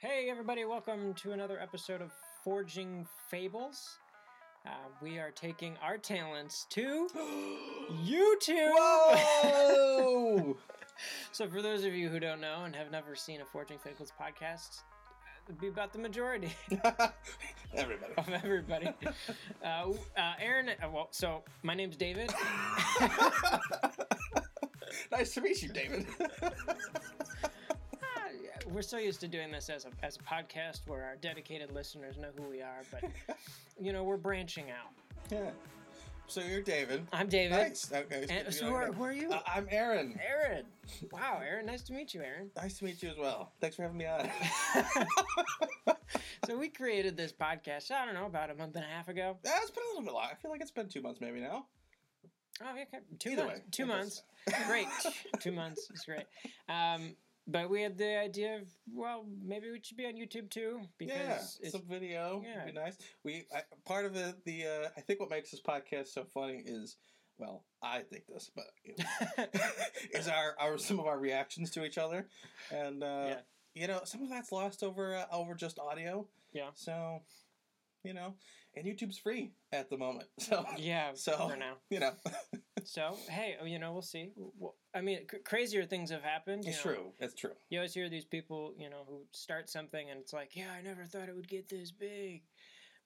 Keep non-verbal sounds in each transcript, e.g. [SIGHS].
Hey, everybody, welcome to another episode of Forging Fables. Uh, we are taking our talents to [GASPS] YouTube. Whoa! [LAUGHS] So, for those of you who don't know and have never seen a Forging Fables podcast, it'd be about the majority [LAUGHS] [LAUGHS] Everybody. of everybody. Uh, uh, Aaron, uh, well, so my name's David. nice to meet you, David. Yeah, We're so used to doing this as a, as a podcast where our dedicated listeners know who we are, but, [LAUGHS] you know, we're branching out. yeah. So you're David. I'm David. Nice. Okay, And, so, who are, who are you? Uh, I'm Aaron. Aaron. Wow, Aaron, nice to meet you, Aaron. Nice to meet you as well. Thanks for having me on. [LAUGHS] so we created this podcast, I don't know, about a month and a half ago. Uh, it's been a little bit long. I feel like it's been two months maybe now. Oh, okay. Two Either months. way, Two months. great. [LAUGHS] Two months is great. Um, but we had the idea of, well, maybe we should be on YouTube too because yeah, it's, some video yeah. would be nice. We I, part of the the uh, I think what makes this podcast so funny is well I think this, but you know, [LAUGHS] [LAUGHS] is our, our some of our reactions to each other, and uh, Yeah. you know some of that's lost over uh, over just audio. Yeah. So, you know, and YouTube's free at the moment. [LAUGHS] So yeah, So for now. you know, So, hey, you know, we'll see. Well, I mean, c- crazier things have happened. it's know. true. It's true. You always hear these people, you know, who start something and it's like, yeah, I never thought it would get this big.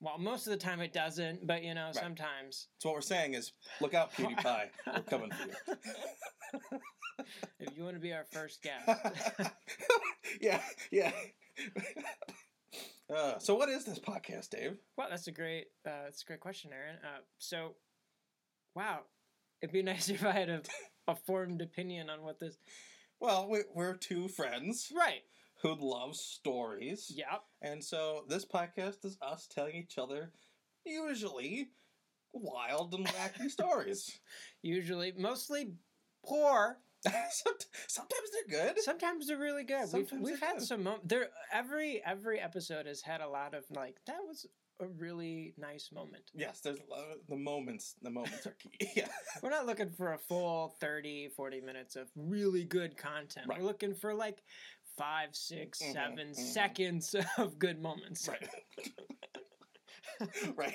Well, most of the time it doesn't, but, you know, sometimes So what we're saying is, look out, PewDiePie. [LAUGHS] we're coming for you. if you want to be our first [LAUGHS] guest. yeah, yeah. Uh, so what is this podcast, Dave? Well, that's a great uh, that's a great question, Aaron. Uh, so, wow, it'd be [LAUGHS] nice if I had a, a formed opinion on what this. Well, we, we're two friends Right. who love stories, Yep. and so this podcast is us telling each other usually wild and wacky [LAUGHS] stories. Usually, mostly poor. [LAUGHS] Sometimes they're good. Sometimes they're really good. We've we've had good. some mom- there every every episode has had a lot of like that was a really nice moment. Yes, there's a lot of- the moments. The moments are key. [LAUGHS] yeah, [LAUGHS] We're not looking for a full 30, 40 minutes of really good content. Right. We're looking for like five, six, Mhm, seven mhm. seconds [LAUGHS] of good moments. right. right.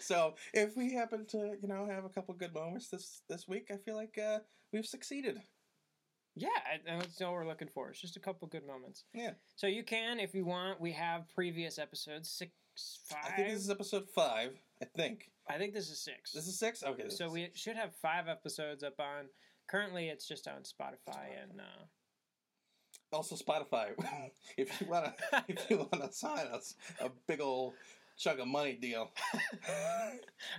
So if we happen to, you know, have a couple good moments this this week, I feel like uh, we've succeeded. Yeah, and that's all we're looking for. It's just a couple good moments. Yeah. So you can, if you want, we have previous episodes, six, five. I think this is episode five. I think I think this is six. this is six. Okay. so we six. should have five episodes up on. Currently, it's just on Spotify and. Uh, also Spotify. [LAUGHS] if you wanna, [LAUGHS] if you wanna sign us a big old chunk of money deal, [LAUGHS]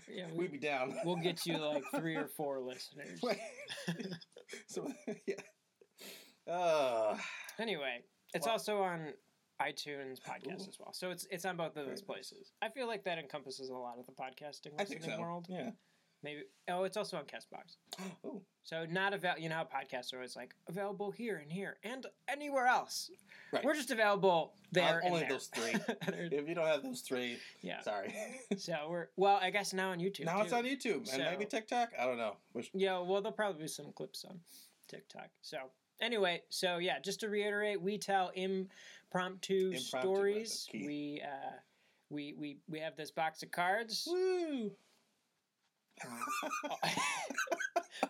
yeah, we, we'd be down. we'll get you like three or four listeners. so yeah. Uh, Anyway, it's Well- also on iTunes podcast as well. So it's it's on both of those nice. places. I feel like that encompasses a lot of the podcasting listening so. world. Yeah. Maybe oh, it's also on Castbox. [GASPS] Oh, So not avail. You know how podcasts are always like available here and here and anywhere else. Right. We're just available there. Uh, and only there. those three. [LAUGHS] If you don't have those three, yeah. sorry. [LAUGHS] So we're well. I guess now on YouTube. now it's on YouTube and So- maybe TikTok. I don't know. Which, Yeah, well, there'll probably be some clips on TikTok. So anyway, so yeah, just to reiterate, we tell impromptu, Impromptu, stories. We uh, we we we have this box of cards. woo. [LAUGHS]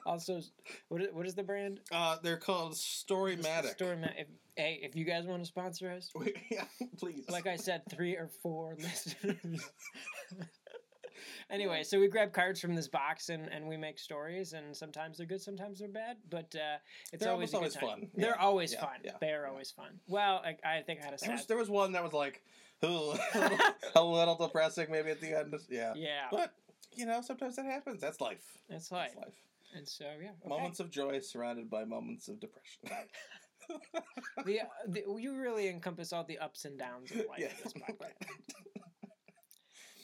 also, what is, what is the brand? uh, they're called Storymatic. Story Ma- if, Hey, if you guys want to sponsor us, [LAUGHS] yeah, please. like I said, three or four [LAUGHS] listeners. Anyway, so we grab cards from this box and, and we make stories, and sometimes they're good, sometimes they're bad, but uh, it's They're always almost a good always fun. They're always yeah, fun. yeah, they are always fun. Well, I, I think I had a there was, there was one that was like [LAUGHS] [LAUGHS] a, little, depressing, maybe at the end. Yeah. yeah, But you know, sometimes that happens. That's life. it's life. That's life. And so yeah, okay. Moments of joy surrounded by moments of depression. [LAUGHS] The, the, you really encompass all the ups and downs of life. yeah.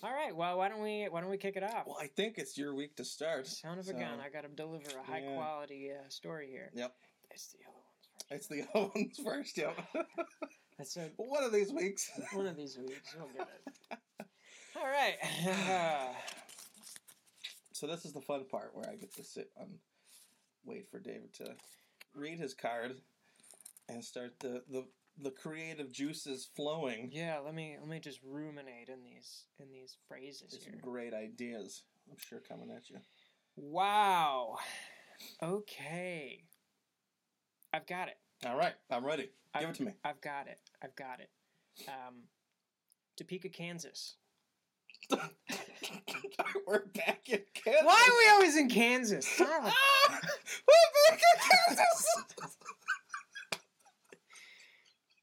In this podcast. All right. Well, why don't we why don't we kick it off? well, I think it's your week to start. Son of a gun! I got to deliver a high yeah. quality uh, story here. Yep. It's the other ones first. It's the [LAUGHS] other ones first. Yep. That's [LAUGHS] a, One of these weeks. one of these weeks. We'll get it. All right. [SIGHS] So this is the fun part where I get to sit and wait for David to read his card and start the the, the creative juices flowing. Yeah, let me let me just ruminate in these in these phrases There's here. some great ideas. I'm sure coming at you. Wow. Okay. I've got it. All right, I'm ready. Give I've, it to me. I've got it. I've got it. Um, Topeka, Kansas. [LAUGHS] We're back in Kansas. Why are we always in Kansas? Son of a- Ah! [LAUGHS] We're back in Kansas. [LAUGHS]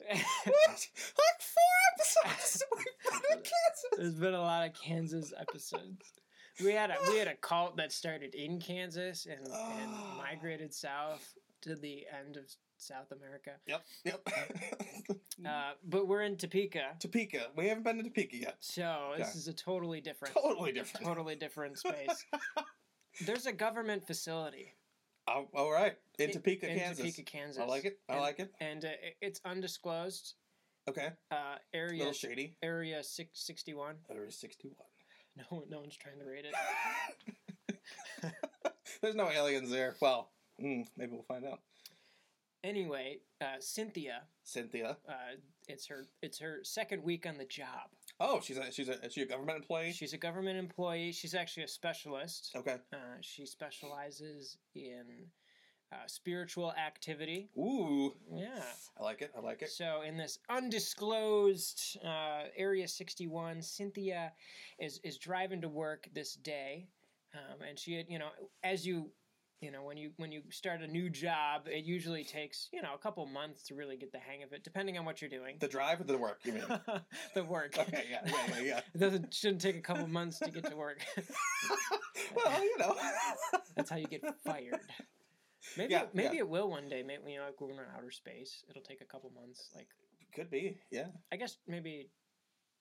what? Like four episodes. We've been in Kansas. There's been a lot of Kansas episodes. We had a we had a cult that started in Kansas and, and Oh. migrated south to the end of South America. Yep. Yep. Uh, but we're in Topeka, Topeka. We haven't been to Topeka yet. so this Okay. is a totally different, Totally different. totally different space. [LAUGHS] There's a government facility Oh, all right. In Topeka, in Kansas. Topeka, Kansas. I like it. I And- like it. and uh, it's undisclosed. Okay. Uh, A area little shady. area six sixty one. Area 61. No no one's trying to rate it. [LAUGHS] There's no aliens there. Well, mm, maybe we'll find out. Anyway, uh, Cynthia, Cynthia. uh, it's her it's her second week on the job. Oh, she's a she's a is she a government employee? She's a government employee. She's actually a specialist. Okay. Uh, she specializes in uh, spiritual activity. Ooh. Yeah. I like it. I like it. So in this undisclosed uh, Area 61, Cynthia is is driving to work this day, um, and she had you know as you you know when you when you start a new job, it usually takes you know a couple months to really get the hang of it, depending on what you're doing. The drive or the work? You mean? [LAUGHS] the work. okay. Yeah. Yeah. Yeah. Yeah. [LAUGHS] It doesn't shouldn't take a couple months to get to work. [LAUGHS] well, you know. That's how you get fired. Maybe Yeah, maybe yeah. it will one day. Maybe you know, like we're in outer space. It'll take a couple months. Like Could be. Yeah. I guess maybe.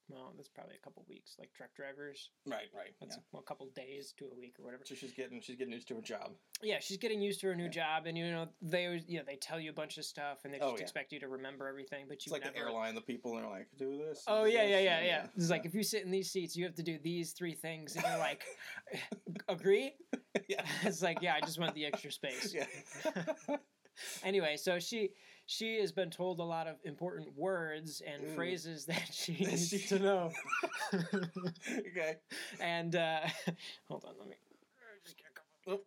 Well, that's probably a couple weeks. Like truck drivers, Right. Right. that's Yeah. well, a couple days to a week or whatever. So she's getting she's getting used to her job. Yeah, she's getting used to her new Yeah. job, and you know they you know they tell you a bunch of stuff, and they Oh, just yeah. expect you to remember everything, but It's you like never. the airline. The people are like, do this. Oh do yeah, this," yeah, yeah, yeah. It's like if you sit in these seats, you have to do these three things, and you're like, [LAUGHS] agree? yeah. [LAUGHS] it's like, yeah, I just want the extra space. [LAUGHS] yeah. anyway, so she she has been told a lot of important words and Ooh. phrases that [LAUGHS] she needs she- to know. [LAUGHS] okay. and uh, [LAUGHS] hold on, let me. Just get a couple. Oh.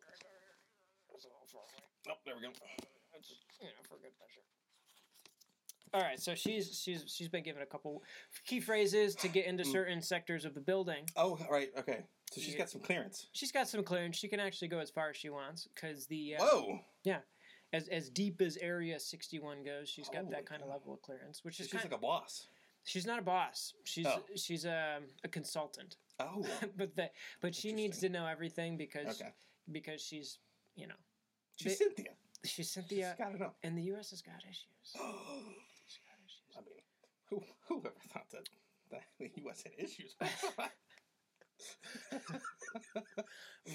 Oh, there we go. Just, you know, for good measure. All right, so she's she's she's been given a couple key phrases to get into Mm. certain sectors of the building. Oh, right. Okay. So she's got some clearance. She's got some clearance. She can actually go as far as she wants because the uh, Whoa. As as deep as Area 61 goes, she's got Holy that kind of level of clearance, which She's is kind like a boss. she's not a boss. She's Oh. she's a, a consultant, Oh. [LAUGHS] but that but she needs to know everything because Okay. because she's you know She's They- Cynthia. she's Cynthia, She's got to know. and the U.S. has got issues. [GASPS] She's got issues. I mean, who whoever thought that, that the U.S. had issues? [LAUGHS] [LAUGHS]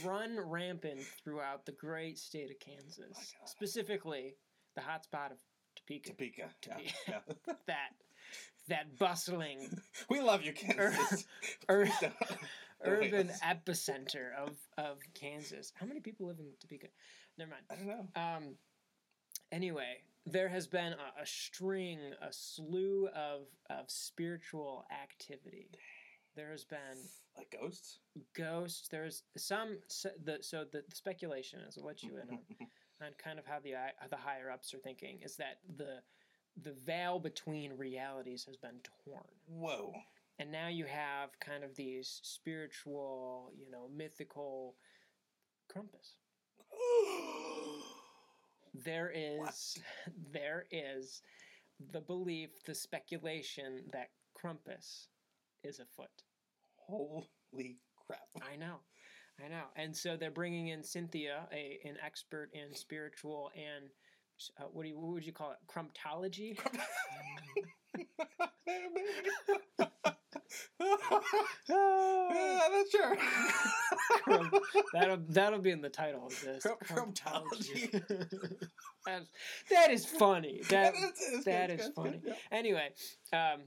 Run rampant throughout the great state of Kansas, Oh specifically the hotspot of Topeka. Topeka. Topeka. yeah. [LAUGHS] That that bustling [LAUGHS] we love you, Kansas. ur- Please [LAUGHS] don't- don't hate urban epicenter of of Kansas. How many people live in Topeka? Never mind. I don't know. Um, anyway, there has been a, a string, a slew of of spiritual activity. There has been Like ghosts. ghosts. There's some so the so the, the speculation is I'll let you in on, [LAUGHS] on kind of how the how the higher ups are thinking is that the the veil between realities has been torn Whoa. and now you have kind of these spiritual you know mythical Krampus. [GASPS] there is What? [LAUGHS] there is the belief the speculation that Krampus is afoot Holy crap. I know, I know, and so they're bringing in Cynthia, a an expert in spiritual and uh, what do you what would you call it? Crumptology. yeah, [LAUGHS] that's sure. That'll that'll be in the title of this. Crump- Crumptology. [LAUGHS] That is funny. [LAUGHS] That That's- that is good, funny. yeah. anyway, um,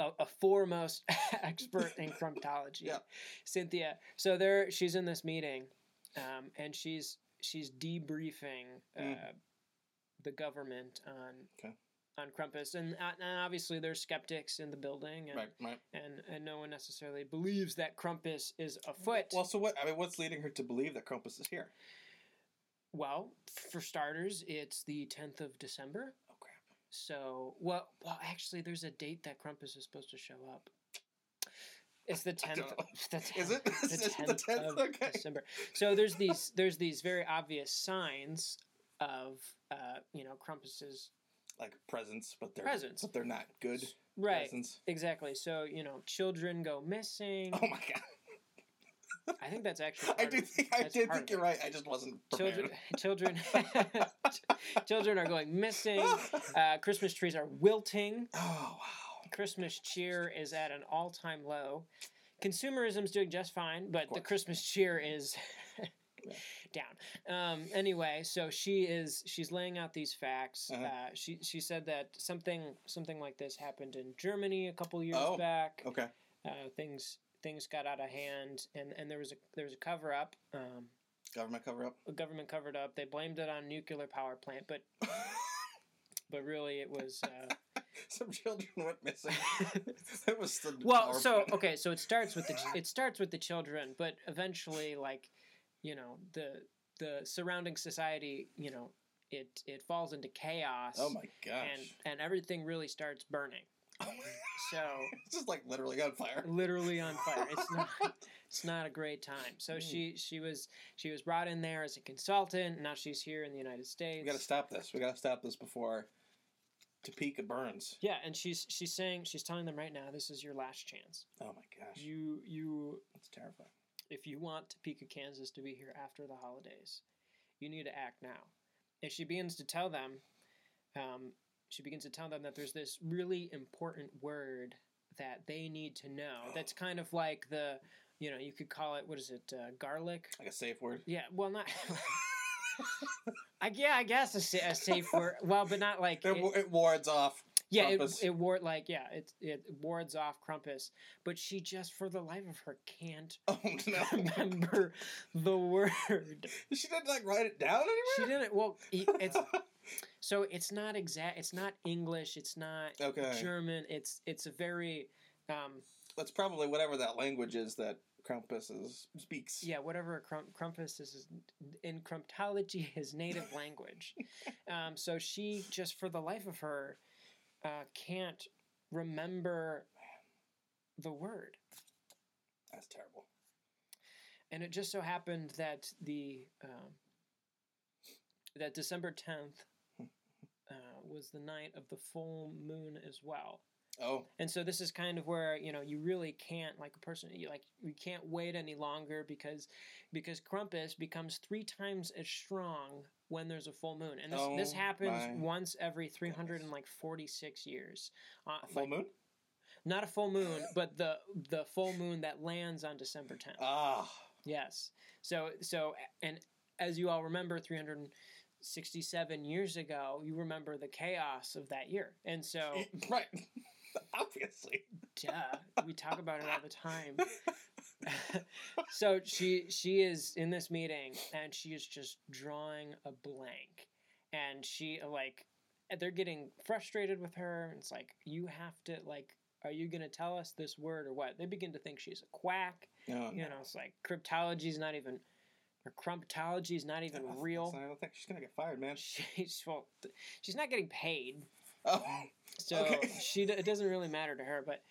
a, a foremost [LAUGHS] expert in [LAUGHS] crumptology, Yeah. Cynthia. So there, she's in this meeting, um, and she's she's debriefing uh, Mm. the government on Okay. on Krampus, and, uh, and obviously there's skeptics in the building, and, Right, right. and and no one necessarily believes that Krampus is afoot. Well, so what? I mean, what's leading her to believe that Krampus is here? Well, for starters, it's the 10th of December. So, well, well, actually, there's a date that Krampus is supposed to show up. It's the 10th. The Is it the 10th? of Okay. December. So there's these there's these very obvious signs of uh, you know Krampus's Like presents, but they're Presents. but they're not good right presents. exactly. So you know children go missing. Oh my god! I think that's actually. [LAUGHS] I do of- think I that's did think you're right. I just wasn't prepared. [LAUGHS] Children, children, [LAUGHS] children are going missing. Uh, Christmas trees are wilting. oh wow! Christmas cheer is at an all-time low. Consumerism is doing just fine, but the. Christmas cheer is down. Um, anyway, so she is she's laying out these facts. Uh-huh. Uh, she she said that something something like this happened in Germany a couple years Oh. back. Okay. Uh, things things got out of hand, and, and there was a there was a cover up. Um, Government cover up. the government covered up. They blamed it on nuclear power plant, but [LAUGHS] but really it was. Uh, [LAUGHS] Some children went missing. [LAUGHS] it was the well so plant. okay so it starts with the it starts with the children but eventually like you know the the surrounding society you know it it falls into chaos Oh my gosh! and and everything really starts burning so [LAUGHS] it's just like literally on fire. literally on fire it's not [LAUGHS] it's not a great time so Hmm. she she was she was brought in there as a consultant now she's here in the united states We gotta stop this. We gotta stop this before Topeka burns. yeah and she's she's saying she's telling them right now this is your last chance Oh my gosh! you you It's terrifying. if you want Topeka, Kansas to be here after the holidays, you need to act now. And she begins to tell them, um, she begins to tell them that there's this really important word that they need to know. [GASPS] That's kind of like the, you know, you could call it, what is it, uh, garlic? Like a safe word. Yeah, well, not. [LAUGHS] [LAUGHS] I, yeah, I guess a, a safe word. Well, but not like. [LAUGHS] It, it- it wards off. yeah, it, Krampus. it ward like yeah, it it wards off Crumpus, but she just for the life of her can't Oh no! remember the word. she didn't like write it down anywhere. She didn't. Well, it's so it's not exact. It's not English. It's not Okay. German. It's it's a very um, That's probably whatever that language is that Krampus is, speaks. yeah whatever Crumpus is in Crumptology [LAUGHS] his native language. Um, so she just for the life of her uh, can't remember the word. That's terrible. and it just so happened that the um, that December tenth was the night of the full moon as well. Oh, And so this is kind of where you know you really can't like a person you like you can't wait any longer because because Krampus becomes three times as strong when there's a full moon, and this this Oh happens once every three hundred and like forty six years. Uh, a full like, moon. Not a full moon, but the the full moon that lands on December tenth. Ah, Yes. So so and as you all remember 367 years ago, you remember the chaos of that year. And so [LAUGHS] right. [LAUGHS] Obviously. duh, we talk about it all the time. [LAUGHS] so she she is in this meeting and she is just drawing a blank. And she like they're getting frustrated with her. and It's like you have to like are you going to tell us this word or what? They begin to think she's a quack. No, You know, it's like cryptology is not even, or crumptology is not even real. I don't think she's gonna get fired, man. [LAUGHS] She's well, she's not getting paid, Oh, so Okay. she it doesn't really matter to her. But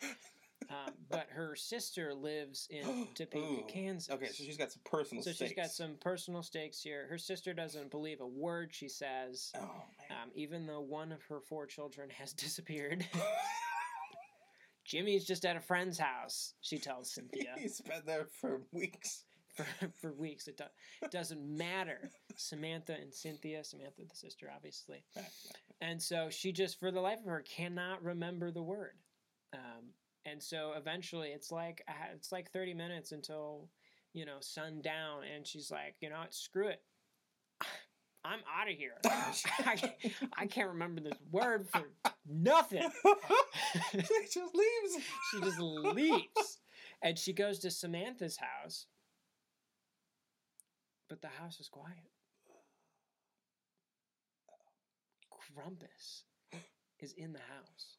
um, but her sister lives in [GASPS] Topeka, Ooh. Kansas. okay. So she's got some personal. So she's got stakes. some personal stakes here. Her sister doesn't believe a word she says, Oh man. um, even though one of her four children has [LAUGHS] disappeared. [LAUGHS] Jimmy's just at a friend's house. She tells Cynthia. He's been there for weeks. For, [LAUGHS] for weeks. It, do, it doesn't matter. Samantha and Cynthia, Samantha the sister, obviously. And so she just, for the life of her, cannot remember the word. Um, and so eventually, it's like uh, it's like thirty minutes until you know sundown, and she's like, you know, what, screw it. [SIGHS] I'm out of here. [LAUGHS] [LAUGHS] I, I can't remember this word for nothing. she just leaves. she just leaves and she goes to Samantha's house but the house is quiet Krampus is in the house.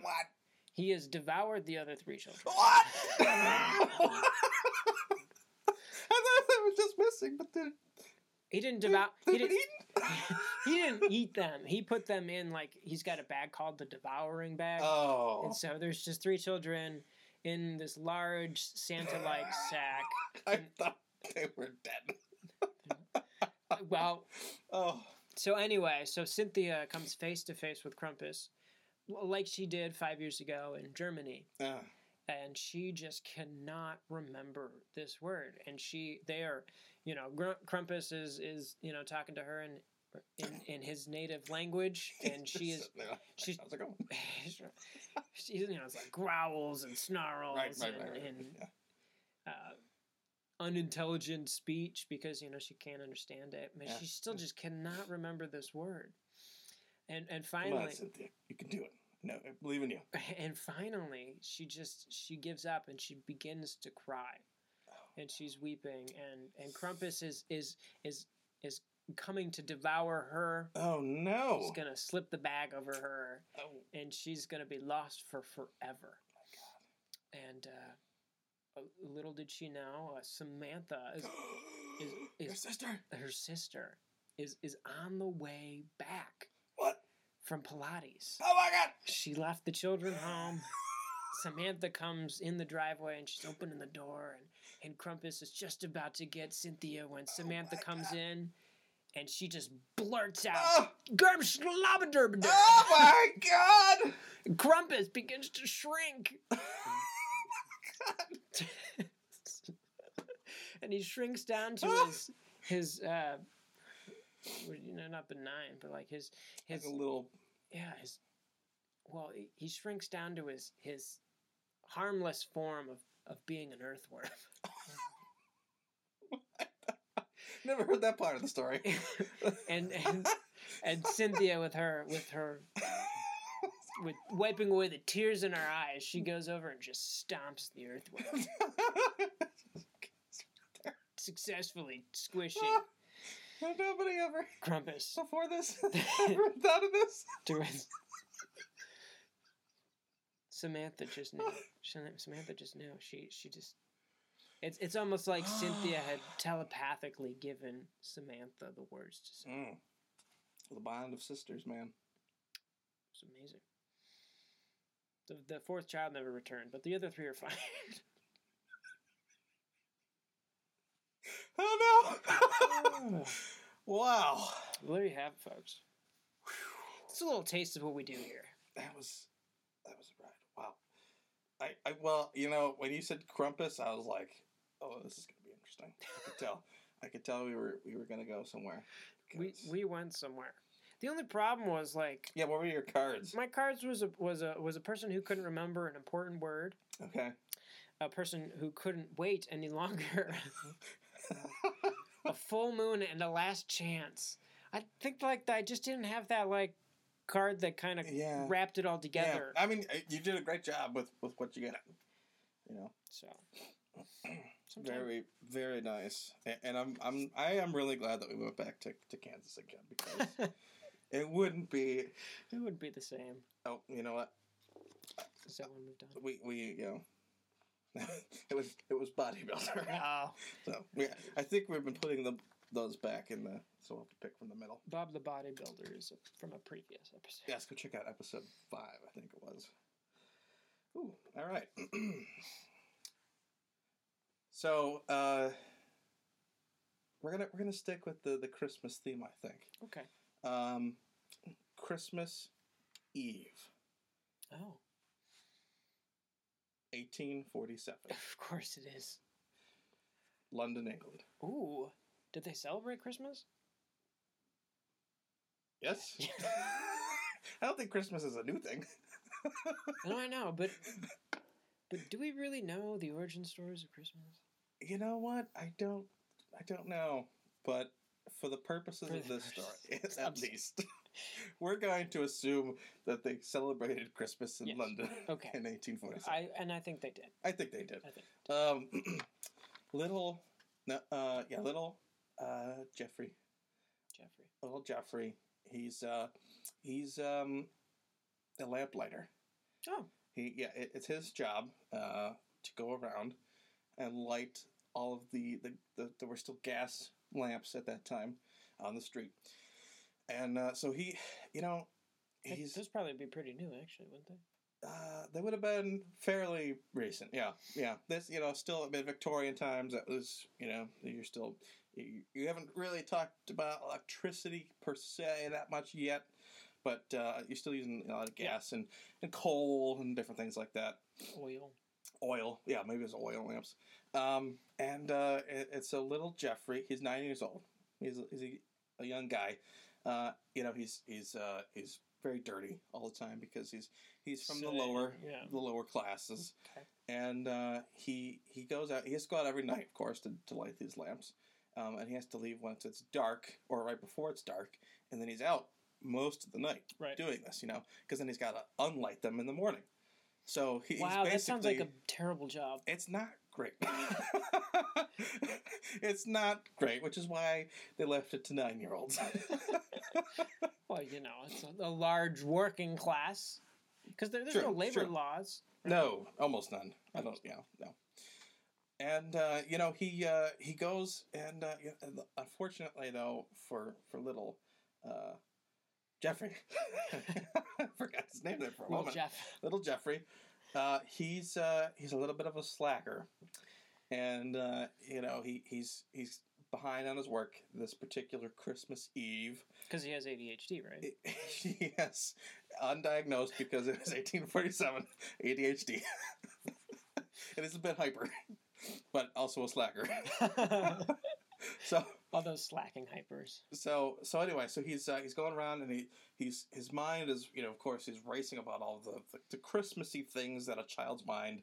What? He has devoured the other three children. What? [LAUGHS] I thought that was just missing, but then He didn't devour. He didn't. [LAUGHS] he didn't eat them. He put them in like he's got a bag called the devouring bag. Oh, And so there's just three children in this large Santa-like [LAUGHS] sack. I thought they were dead. Well, [LAUGHS] Oh, so anyway, so Cynthia comes face to face with Krampus, like she did five years ago in Germany, ah. and she just cannot remember this word. And she, they are, you know, Krampus is is you know talking to her in in, in his native language, [LAUGHS] and she is [LAUGHS] she's How's it going? she you know it's like growls and snarls Right, right, and, right. and Yeah. Unintelligent speech because you know she can't understand it, but Yeah, she still just cannot remember this word. And and Come on, finally, Cynthia. You can do it. No, I believe in you. [LAUGHS] and finally, she just she gives up and she begins to cry, Oh. and she's weeping, and and Krampus is is is is coming to devour her. Oh no! He's gonna slip the bag over her, Oh, and she's gonna be lost for forever. And uh, uh, little did she know, uh, Samantha is is- [GASPS] is- sister. her sister is is on the way back What? from Pilates. Oh my god! She left the children home. Samantha comes in the driveway and she's opening the door and and Krampus is just about to get Cynthia when Samantha my comes God. in and she just blurts out Oh, Gerb oh my god! Krampus begins to shrink. [LAUGHS] [LAUGHS] and he shrinks down to his his uh you know not benign but like his his Like a little. yeah his well he, he shrinks down to his his harmless form of of being an earthworm [LAUGHS] [LAUGHS] Never heard that part of the story. and and and Cynthia with her with her with wiping away the tears in her eyes she goes over and just stomps the earthworm [LAUGHS] successfully squishing [LAUGHS] Nobody ever Krampus before this [LAUGHS] ever thought of this. to. Samantha just knew. Samantha just knew. She she just. It's it's almost like Cynthia had [GASPS] telepathically given Samantha the words to say. Mm. The bond of sisters, man. It's amazing. The the fourth child never returned, but the other three are fine. [LAUGHS] Oh no! [LAUGHS] wow. well, there you have it, folks. It's a little taste of what we do here. That was that was a ride. Wow. I, I well, you know, when you said Crumpus, I was like, oh, this is gonna be interesting. I could tell. I could tell we were we were gonna go somewhere. We we went somewhere. The only problem was like yeah. What were your cards? my cards was a was a was a person who couldn't remember an important word. Okay. a person who couldn't wait any longer. [LAUGHS] a full moon and a last chance. I think like I just didn't have that like card that kind of Yeah. wrapped it all yeah. together. I mean, uh, you did a great job with with what you got. You know. So [CLEARS THROAT] sometimes Very, very nice, A- and I'm, I'm, I am really glad that we went back to, to Kansas again because [LAUGHS] it wouldn't be. it wouldn't be the same. Oh, you know what? Is that one moved on? We, we, you know, [LAUGHS] it was, it was bodybuilder. [LAUGHS] Oh, so yeah, I think we've been putting them those back in the. So we'll have to pick from the middle. Bob the Bodybuilder is from a previous episode. Yes, go check out episode five. I think it was. Ooh, all right. [CLEARS THROAT] so uh, we're gonna we're gonna stick with the the Christmas theme. I think. Okay. Um, Christmas Eve, Oh, 1847, of course it is. London, England. Ooh, did they celebrate Christmas? Yes. [LAUGHS] [LAUGHS] I don't think Christmas is a new thing. No, I know, but [LAUGHS] but do we really know the origin stories of Christmas? you know what? I don't. I don't know, but for the purposes of this story, [LAUGHS] [LAUGHS] at least, [LAUGHS] we're going to assume that they celebrated Christmas in Yes. London Okay. in 1847. I and I think they did. I think they did. I think. Um, [CLEARS THROAT] little, no, uh, yeah, little, uh, Jeffrey, Jeffrey. little Jeffrey. He's uh, he's um, a lamplighter. Oh. He yeah, it, it's his job uh, to go around and light all of the, the, the there were still gas lamps at that time on the street, and uh, so he, you know, He's, Those probably be pretty new, actually, wouldn't they? uh, they would have been fairly recent. Yeah, yeah. This, you know, still a bit Victorian times. That was, you know, you're still, you, you haven't really talked about electricity per se that much yet, but uh, you're still using a lot of Yeah. gas and, and coal and different things like that. Oil. Oil, yeah, maybe it's oil lamps. Um, and uh, it, it's a little Jeffrey. He's nine years old. He's, a- he's a, a young guy. Uh, you know, he's he's uh, he's very dirty all the time because he's he's from the lower yeah. the lower classes, Okay. and uh, he he goes out. He has to go out every night, of course, to, to light these lamps, um, and he has to leave once it's dark or right before it's dark, and then he's out most of the night Right. doing this. You know, because then he's got to unlight them in the morning. So he, Wow, that sounds like a terrible job. it's not great. [LAUGHS] it's not great, which is why they left it to nine year olds. [LAUGHS] Well, you know, it's a, a large working class because there, there's True, no labor true. laws. no, almost none. I don't. Yeah, no. And uh, you know he uh, he goes and uh, unfortunately though for for little uh, Jeffrey, [LAUGHS] I forgot his name there for a Well, moment. Jeff. little Jeffrey, uh, he's uh, he's a little bit of a slacker, and uh, you know he he's he's behind on his work this particular Christmas Eve. Because he has ADHD, right? [LAUGHS] yes, undiagnosed because it was 1847 ADHD. [LAUGHS] it is a bit hyper, but also a slacker. so All those slacking hypers. so so anyway, so he's uh, he's going around and he he's his mind is you know of course he's racing about all the the, the Christmassy things that a child's mind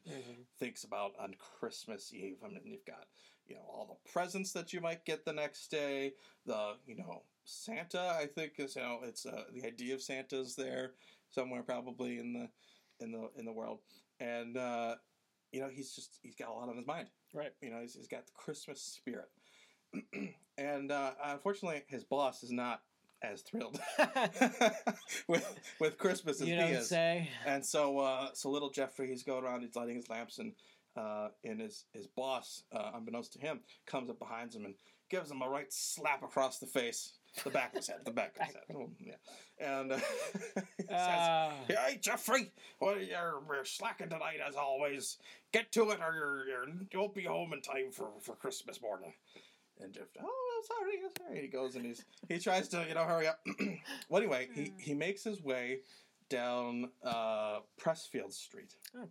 thinks about on Christmas Eve. I mean, you've got you know all the presents that you might get the next day. The you know Santa, I think is you know it's uh, the idea of Santa's there somewhere probably in the in the in the world, and uh, you know he's just he's got a lot on his mind. Right. You know he's, he's got the Christmas spirit, [CLEARS THROAT] and uh, unfortunately his boss is not as thrilled [LAUGHS] with with Christmas as you he is. say. And so, uh, so little Jeffrey, he's going around, he's lighting his lamps, and uh, and his his boss, uh, unbeknownst to him, comes up behind him and gives him a right slap across the face, the back of his head, the back of his head, Oh, yeah. And uh, [LAUGHS] he says, Uh, "Hey, Jeffrey, well, you're, you're slacking tonight as always. Get to it, or you're, you're, you won't be home in time for, for Christmas morning." And Jeff, oh, I'm sorry, I'm sorry. He goes and he's he tries to you know hurry up. [CLEARS THROAT] well, anyway, he he makes his way down uh, Pressfield Street. Oh.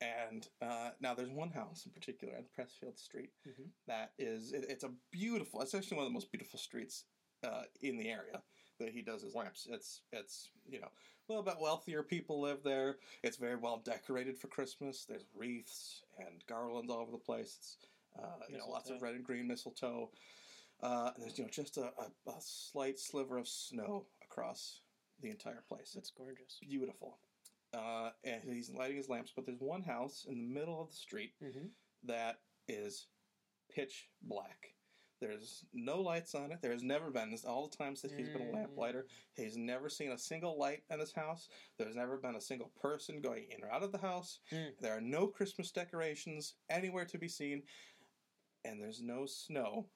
And uh, now there's one house in particular on Pressfield Street Mhm. that is it, it's a beautiful. It's actually one of the most beautiful streets uh, in the area that he does his lamps. It's it's you know a little bit wealthier people live there. It's very well decorated for Christmas. There's wreaths and garlands all over the place. It's uh, you know lots of red and green mistletoe. Uh, and there's you know just a, a, a slight sliver of snow across the entire place. It's gorgeous. beautiful. Uh, and he's lighting his lamps, but there's one house in the middle of the street Mm-hmm. that is pitch black. There's no lights on it. There has never been. This all the times that he's been a lamplighter, he's never seen a single light in his house. There's never been a single person going in or out of the house. Mm. There are no Christmas decorations anywhere to be seen, and there's no snow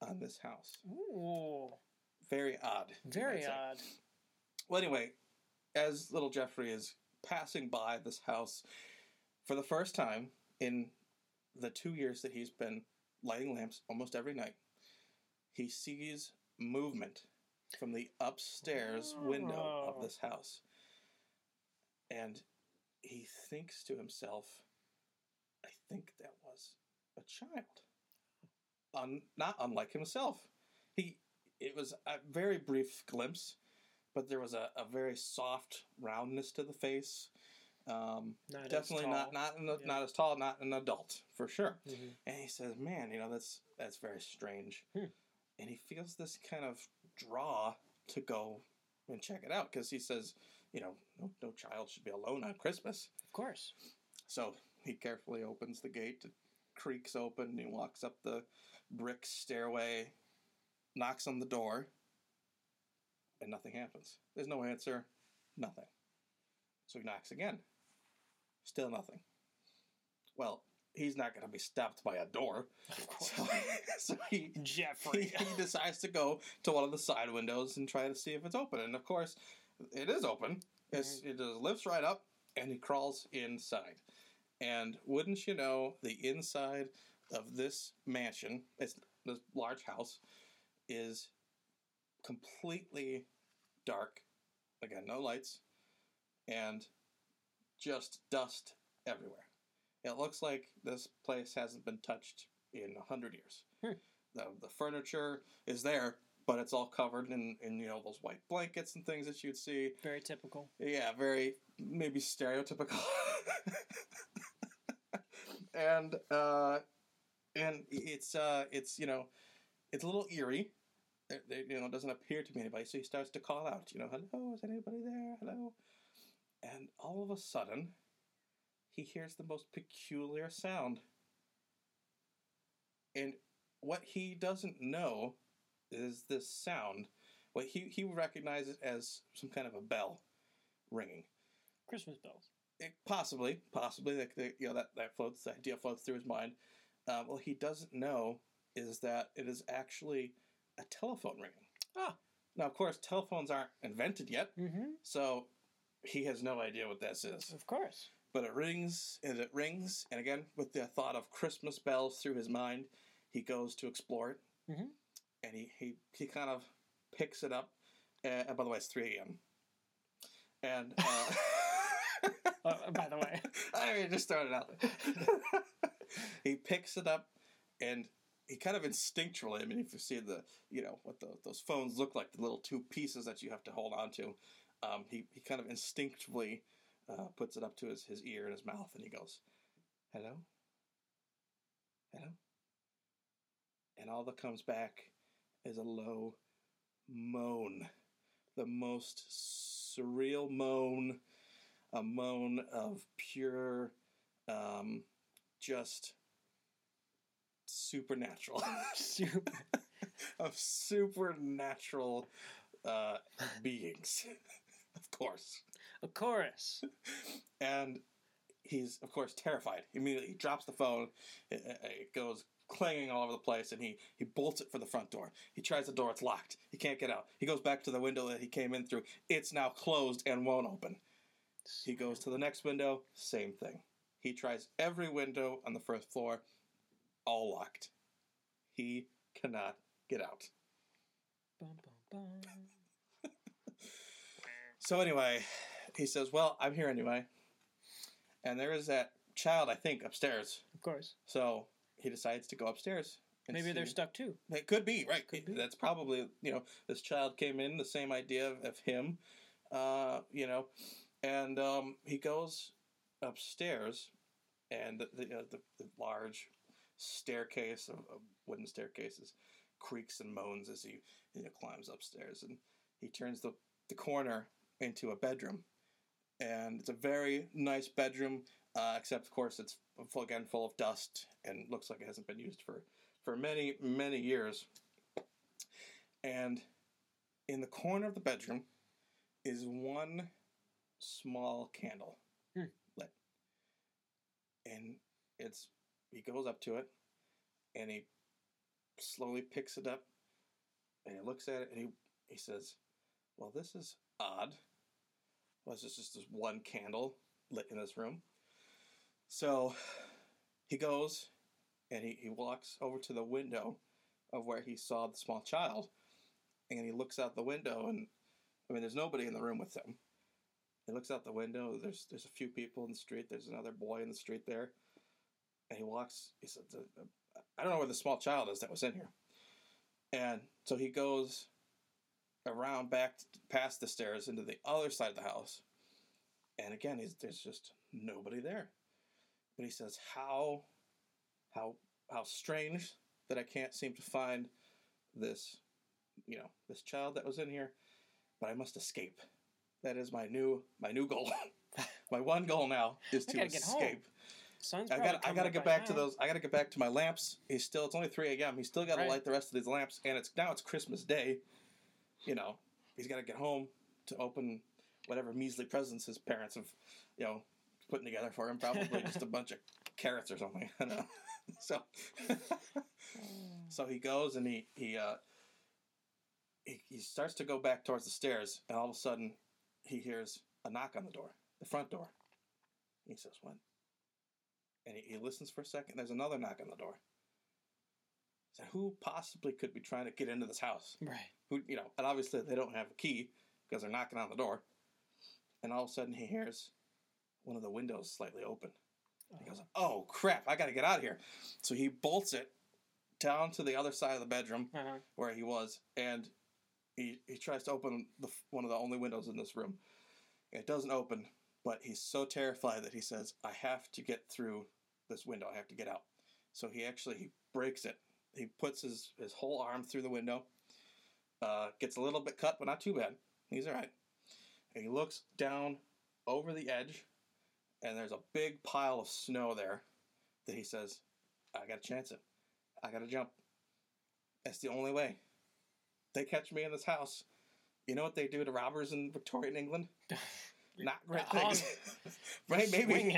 on this house. Ooh, Very odd. very odd. Well, anyway, as little Jeffrey is passing by this house for the first time in the two years that he's been lighting lamps almost every night, he sees movement from the upstairs oh. window of Oh. this house. And he thinks to himself, I think that a child. Un- not unlike himself. He it was a very brief glimpse, but there was a, a very soft roundness to the face. Um, Not definitely not not an, Yeah. not as tall, not an adult for sure. Mhm. And he says, "Man, you know that's that's very strange." Hmm. And he feels this kind of draw to go and check it out because he says, "You know, no, no child should be alone on Christmas." Of course. So he carefully opens the gate. Creaks open. And he walks up the brick stairway, knocks on the door, and nothing happens. There's no answer. Nothing. So he knocks again. Still nothing. Well, he's not going to be stopped by a door. Of [LAUGHS] course. So, so he, he, Jeffrey. he decides to go to one of the side windows and try to see if it's open. And of course, it is open. It's, it just lifts right up and he crawls inside. And wouldn't you know, the inside of this mansion, it's this large house, is completely dark. Again, no lights, and just dust everywhere. It looks like this place hasn't been touched in a hundred years. Hmm. The, the furniture is there, but it's all covered in, in you know those white blankets and things that you'd see. Very typical. Yeah, very maybe stereotypical. [LAUGHS] and uh, and it's uh, it's you know, it's a little eerie. There, you know, doesn't appear to be anybody, so he starts to call out. You know, hello, is anybody there? Hello. And all of a sudden, he hears the most peculiar sound. And what he doesn't know is this sound. What he he recognizes it as some kind of a bell ringing. Christmas bells. It, possibly, possibly, that that, you know that that floats. The idea floats through his mind. Uh, well, he doesn't know is that it is actually a telephone ringing. Ah. Now, of course, telephones aren't invented yet, Mm-hmm. so he has no idea what this is. Of course. But it rings and it rings, and again, with the thought of Christmas bells through his mind, he goes to explore it, Mhm. and he, he he kind of picks it up. Uh, and by the way, it's three a.m. And uh, [LAUGHS] [LAUGHS] Uh, by the way. [LAUGHS] I mean, just started out. there. [LAUGHS] he picks it up, and he kind of instinctually. I mean, if you see the, you know, what the, those phones look like, the little two pieces that you have to hold on to, um, he he kind of instinctively uh, puts it up to his, his ear and his mouth, and he goes, "Hello, hello," and all that comes back is a low moan, the most surreal moan a moan of pure, um, just supernatural, Super. [LAUGHS] of supernatural uh, beings, [LAUGHS] of course. A chorus. And he's, of course, terrified. Immediately, he drops the phone. It, it goes clanging all over the place, and he, he bolts it for the front door. He tries the door, it's locked. He can't get out. He goes back to the window that he came in through. It's now closed and won't open. He goes to the next window, same thing. He tries every window on the first floor, all locked. He cannot get out. Bum, bum, bum. So anyway, he says, "Well, I'm here anyway." And there is that child, I think, upstairs. Of course. So he decides to go upstairs. Maybe they're stuck too. It could be right. Could be. That's probably you know this child came in the same idea of, of him, uh, you know, and um, he goes upstairs, and the the, uh, the, the large staircase of, of wooden staircases creaks and moans as he you know, climbs upstairs, and he turns the the corner into a bedroom, and it's a very nice bedroom. Uh, except of course it's full, again full of dust and looks like it hasn't been used for for many, many years. And in the corner of the bedroom is one small candle Hmm. lit. And it's he goes up to it and he slowly picks it up and he looks at it and he, he says, Well, this is odd. Well, it's just, just this one candle lit in this room. So he goes and he, he walks over to the window of where he saw the small child and he looks out the window and i mean there's nobody in the room with him he looks out the window there's there's a few people in the street there's another boy in the street there. And he walks he said i don't know where the small child is that was in here. And so he goes around back past the stairs into the other side of the house. And again there's just nobody there. But he says how how how strange that I can't seem to find this you know this child that was in here but I must escape that is my new my new goal [LAUGHS] my one goal now is to escape I got I got to get back to those I got to get back to my lamps he's still it's only 3 a.m he's still got to Right. light the rest of these lamps and it's now it's Christmas day you know he's got to get home to open whatever measly presents his parents have, you know, putting together for him. Probably [LAUGHS] just a bunch of carrots or something. [LAUGHS] I know. so, so he goes and he he uh, he he starts to go back towards the stairs, and all of a sudden, he hears a knock on the door, the front door. He says, "What?" And he, he listens for a second. There's another knock on the door. He said, "Who possibly could be trying to get into this house?" Right. Who you know? And obviously they don't have a key because they're knocking on the door. And all of a sudden he hears one of the windows slightly open. He goes, "Oh crap! I got to get out of here!" So he bolts it down to the other side of the bedroom Uh-huh. where he was, and he he tries to open the one of the only windows in this room. It doesn't open, but he's so terrified that he says, "I have to get through this window. I have to get out." So he actually he breaks it. He puts his his whole arm through the window. Uh, gets a little bit cut, but not too bad. He's all right. And he looks down over the edge, and there's a big pile of snow there. That he says, "I got to chance it. I got to jump. That's the only way." They catch me in this house. You know what they do to robbers in Victorian England? [LAUGHS] Not [LAUGHS] great things. [LAUGHS] right? Maybe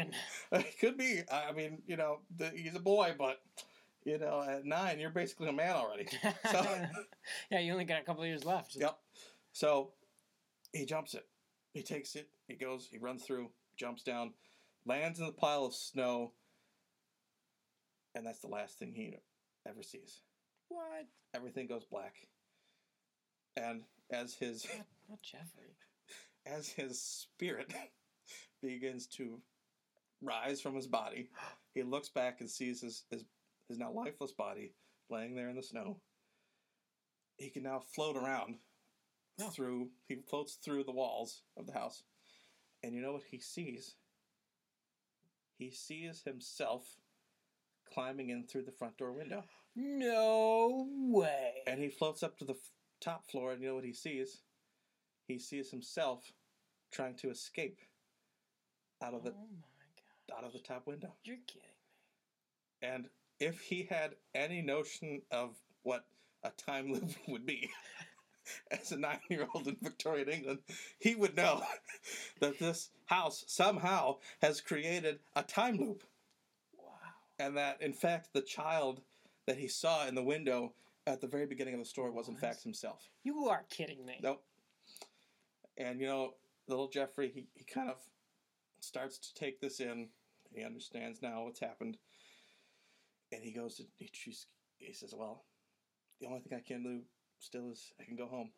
it could be. I mean, you know, the, he's a boy, but you know, at nine, you're basically a man already. So, yeah, you only got a couple of years left. yep. So he jumps it. He takes it. He goes. He runs through. Jumps down. Lands in the pile of snow. And that's the last thing he ever sees. What? Everything goes black. And as his Not, not Jeffrey. [LAUGHS] as his spirit [LAUGHS] begins to rise from his body, [GASPS] he looks back and sees his, his, his now lifeless body laying there in the snow. He can now float around Oh. through, he floats through the walls of the house. And you know what he sees? He sees himself climbing in through the front door window. [GASPS] No way. And he floats up to the top floor, and you know what he sees? He sees himself trying to escape out of the oh my out of the top window. You're kidding me. And if he had any notion of what a time [LAUGHS] loop would be, [LAUGHS] as a nine-year-old in Victorian England, he would know [LAUGHS] that this house somehow has created a time loop. Wow. and that in fact the child that he saw in the window at the very beginning of the story was in fact himself. You are kidding me. Nope. And you know, little Jeffrey, he, he kind of starts to take this in. He understands now what's happened. And he goes to he, he says, Well, the only thing I can do still is I can go home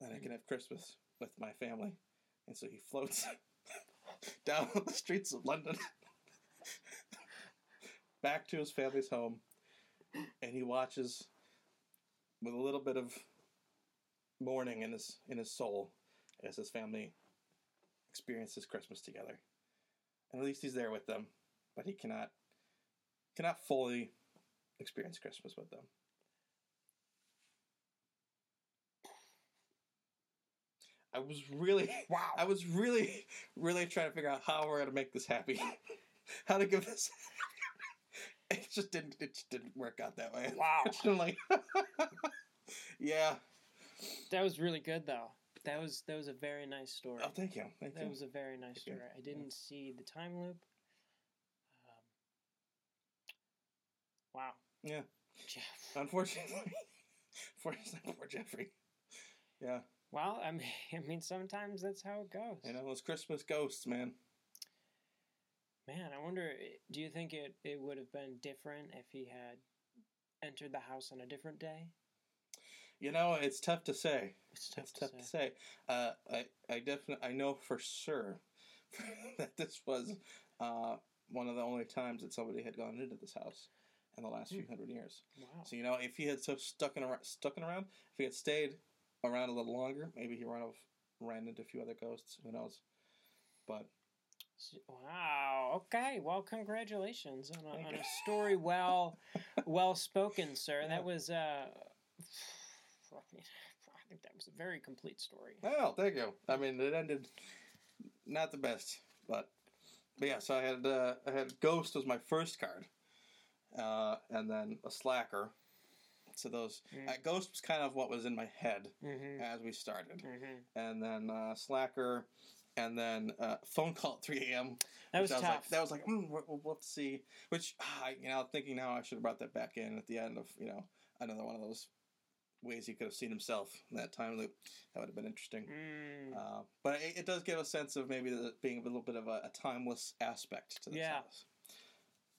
and I can have Christmas with my family. And so he floats [LAUGHS] down [LAUGHS] the streets of London [LAUGHS] back to his family's home and he watches with a little bit of mourning in his in his soul as his family experiences Christmas together. And at least he's there with them, but he cannot cannot fully experience Christmas with them. I was really [LAUGHS] Wow. I was really really trying to figure out how we're gonna make this happy. [LAUGHS] how to give this [LAUGHS] it just didn't it just didn't work out that way. Wow. [LAUGHS] Unfortunately. [LAUGHS] yeah. That was really good though. That was that was a very nice story. Oh, thank you. Thank That you. was a very nice Thank you. story. I didn't see the time loop. Um, wow. Yeah. Jeff. Unfortunately, unfortunately, poor Jeffrey. Yeah, Well, I mean, I mean, sometimes that's how it goes. you know those Christmas ghosts, man. Man, I wonder. Do you think it it would have been different if he had entered the house on a different day? You know, it's tough to say. It's tough, It's to, tough say. to say. Uh, I, I definitely, I know for sure [LAUGHS] that this was uh, one of the only times that somebody had gone into this house in the last few Hmm. hundred years. Wow. So you know, if he had so stuck in around, stuck in around, if he had stayed around a little longer, maybe he ran off, ran into a few other ghosts. Who knows? But Wow. Okay. Well, congratulations on a, on a story well [LAUGHS] well spoken, sir. That was uh, [SIGHS] I mean, I think that was a very complete story. Well, thank you. I mean, it ended not the best, but but yeah. So I had uh, I had Ghost was my first card, uh, and then a Slacker. So those Mm. uh, Ghost was kind of what was in my head Mm-hmm. as we started, Mm-hmm. and then uh, Slacker and then uh, phone call at 3 a.m. That was I tough. Like, that was like, mm, we'll, we'll have to see. Which, ah, you know, thinking now, I should have brought that back in at the end of, you know, another one of those ways he could have seen himself in that time loop. That would have been interesting. Mm. Uh, but it, it does give a sense of maybe the, being a little bit of a, a timeless aspect to the Yeah. house.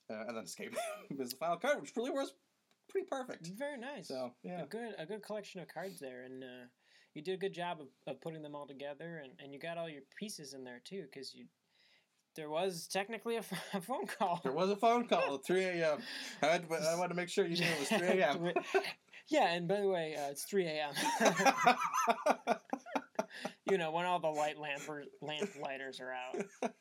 Uh, and then escape [LAUGHS] is the final card, which really was pretty perfect. Very nice. So yeah, a good a good collection of cards there, and uh, you did a good job of, of putting them all together, and, and you got all your pieces in there too, because you there was technically a, f- [LAUGHS] a phone call. there was a phone call at 3 a.m. I, had, I wanted to make sure you knew it was 3 [LAUGHS] a.m. yeah, and by the way, uh, it's three a.m. [LAUGHS] you know when all the light lamper, lamp lighters are out.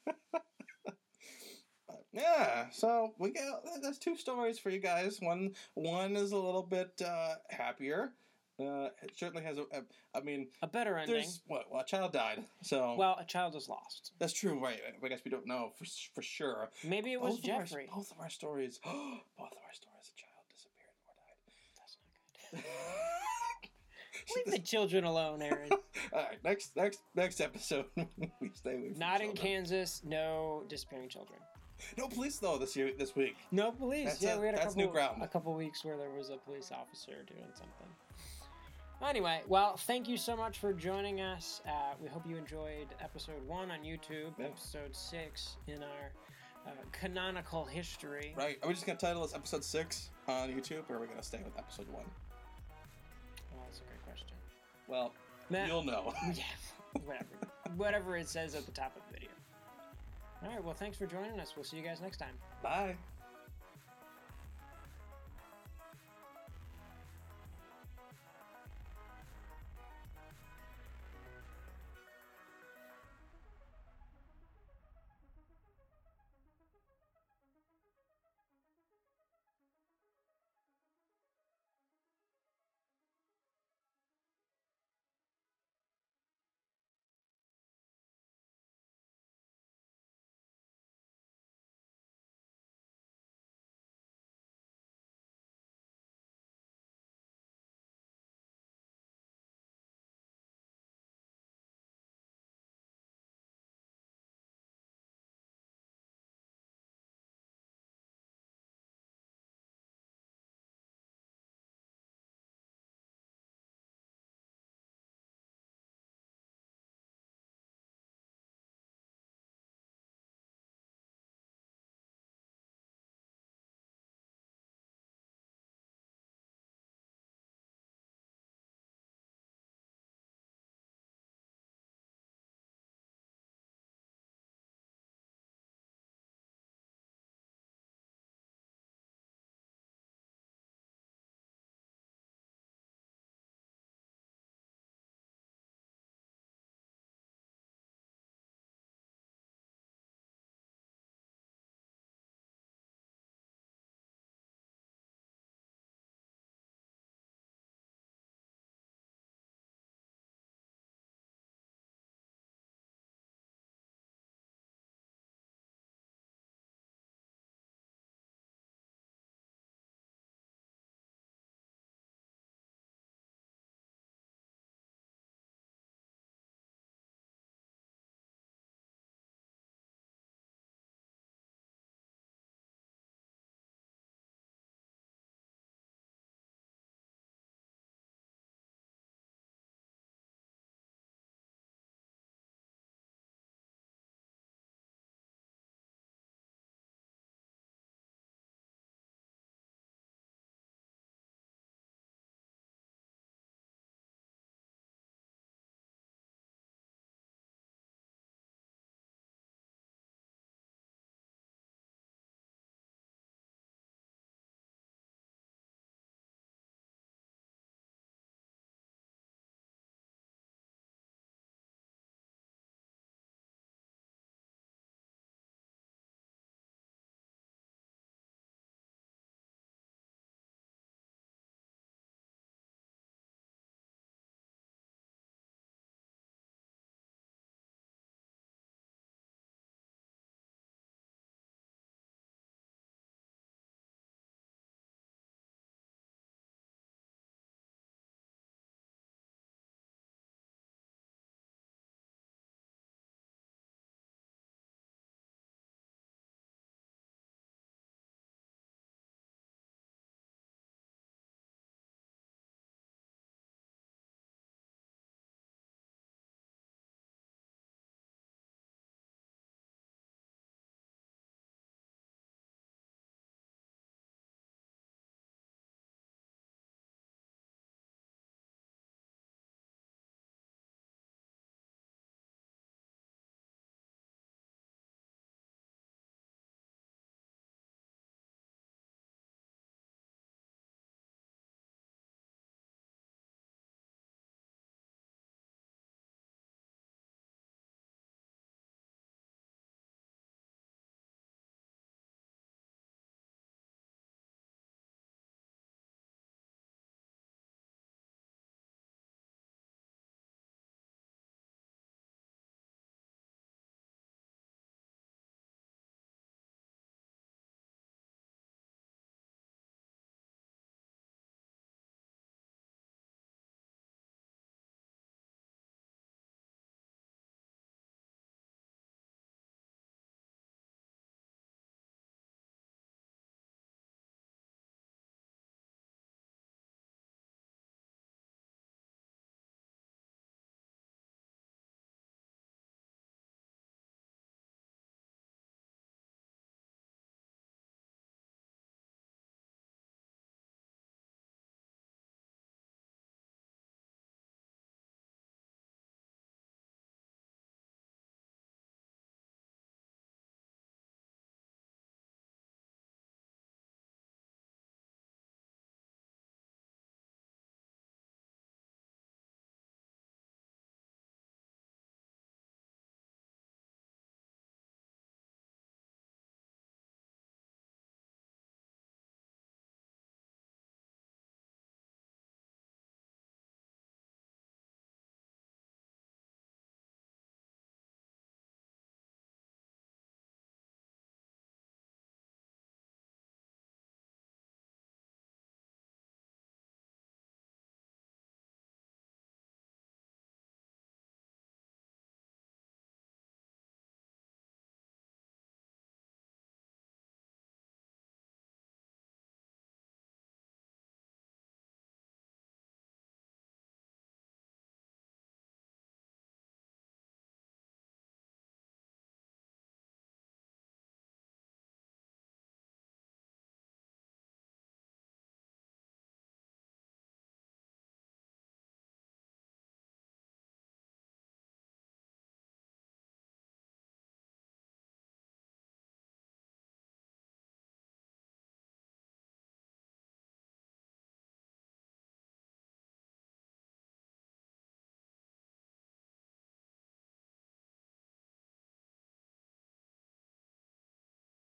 yeah, so we got that's two stories for you guys. One one is a little bit uh, happier. Uh, it certainly has a, a. I mean, A better ending. there's what? Well, a child died, so Well, a child is lost. that's true, right? I guess we don't know for for sure. Maybe it was both of our- Jeffrey. both of our stories. [GASPS] both of our stories. A child disappeared or died. That's not good. [LAUGHS] [LAUGHS] Leave the children alone, Aaron. [LAUGHS] All right, next next next episode we stay away Not in. Kansas. No disappearing children. No police though this year this week. No police. That's yeah, a- we had a that's couple, new ground. a couple weeks where there was a police officer doing something. Anyway, well, thank you so much for joining us. Uh, we hope you enjoyed episode one on YouTube, Yeah. episode six in our uh, canonical history. Right? Are we just gonna title this episode six on YouTube, or are we gonna stay with episode one? Well, that's a great question. Well, Matt- you'll know. [LAUGHS] Yeah, whatever. whatever it says at the top of the video. All right, well, thanks for joining us. We'll see you guys next time. Bye.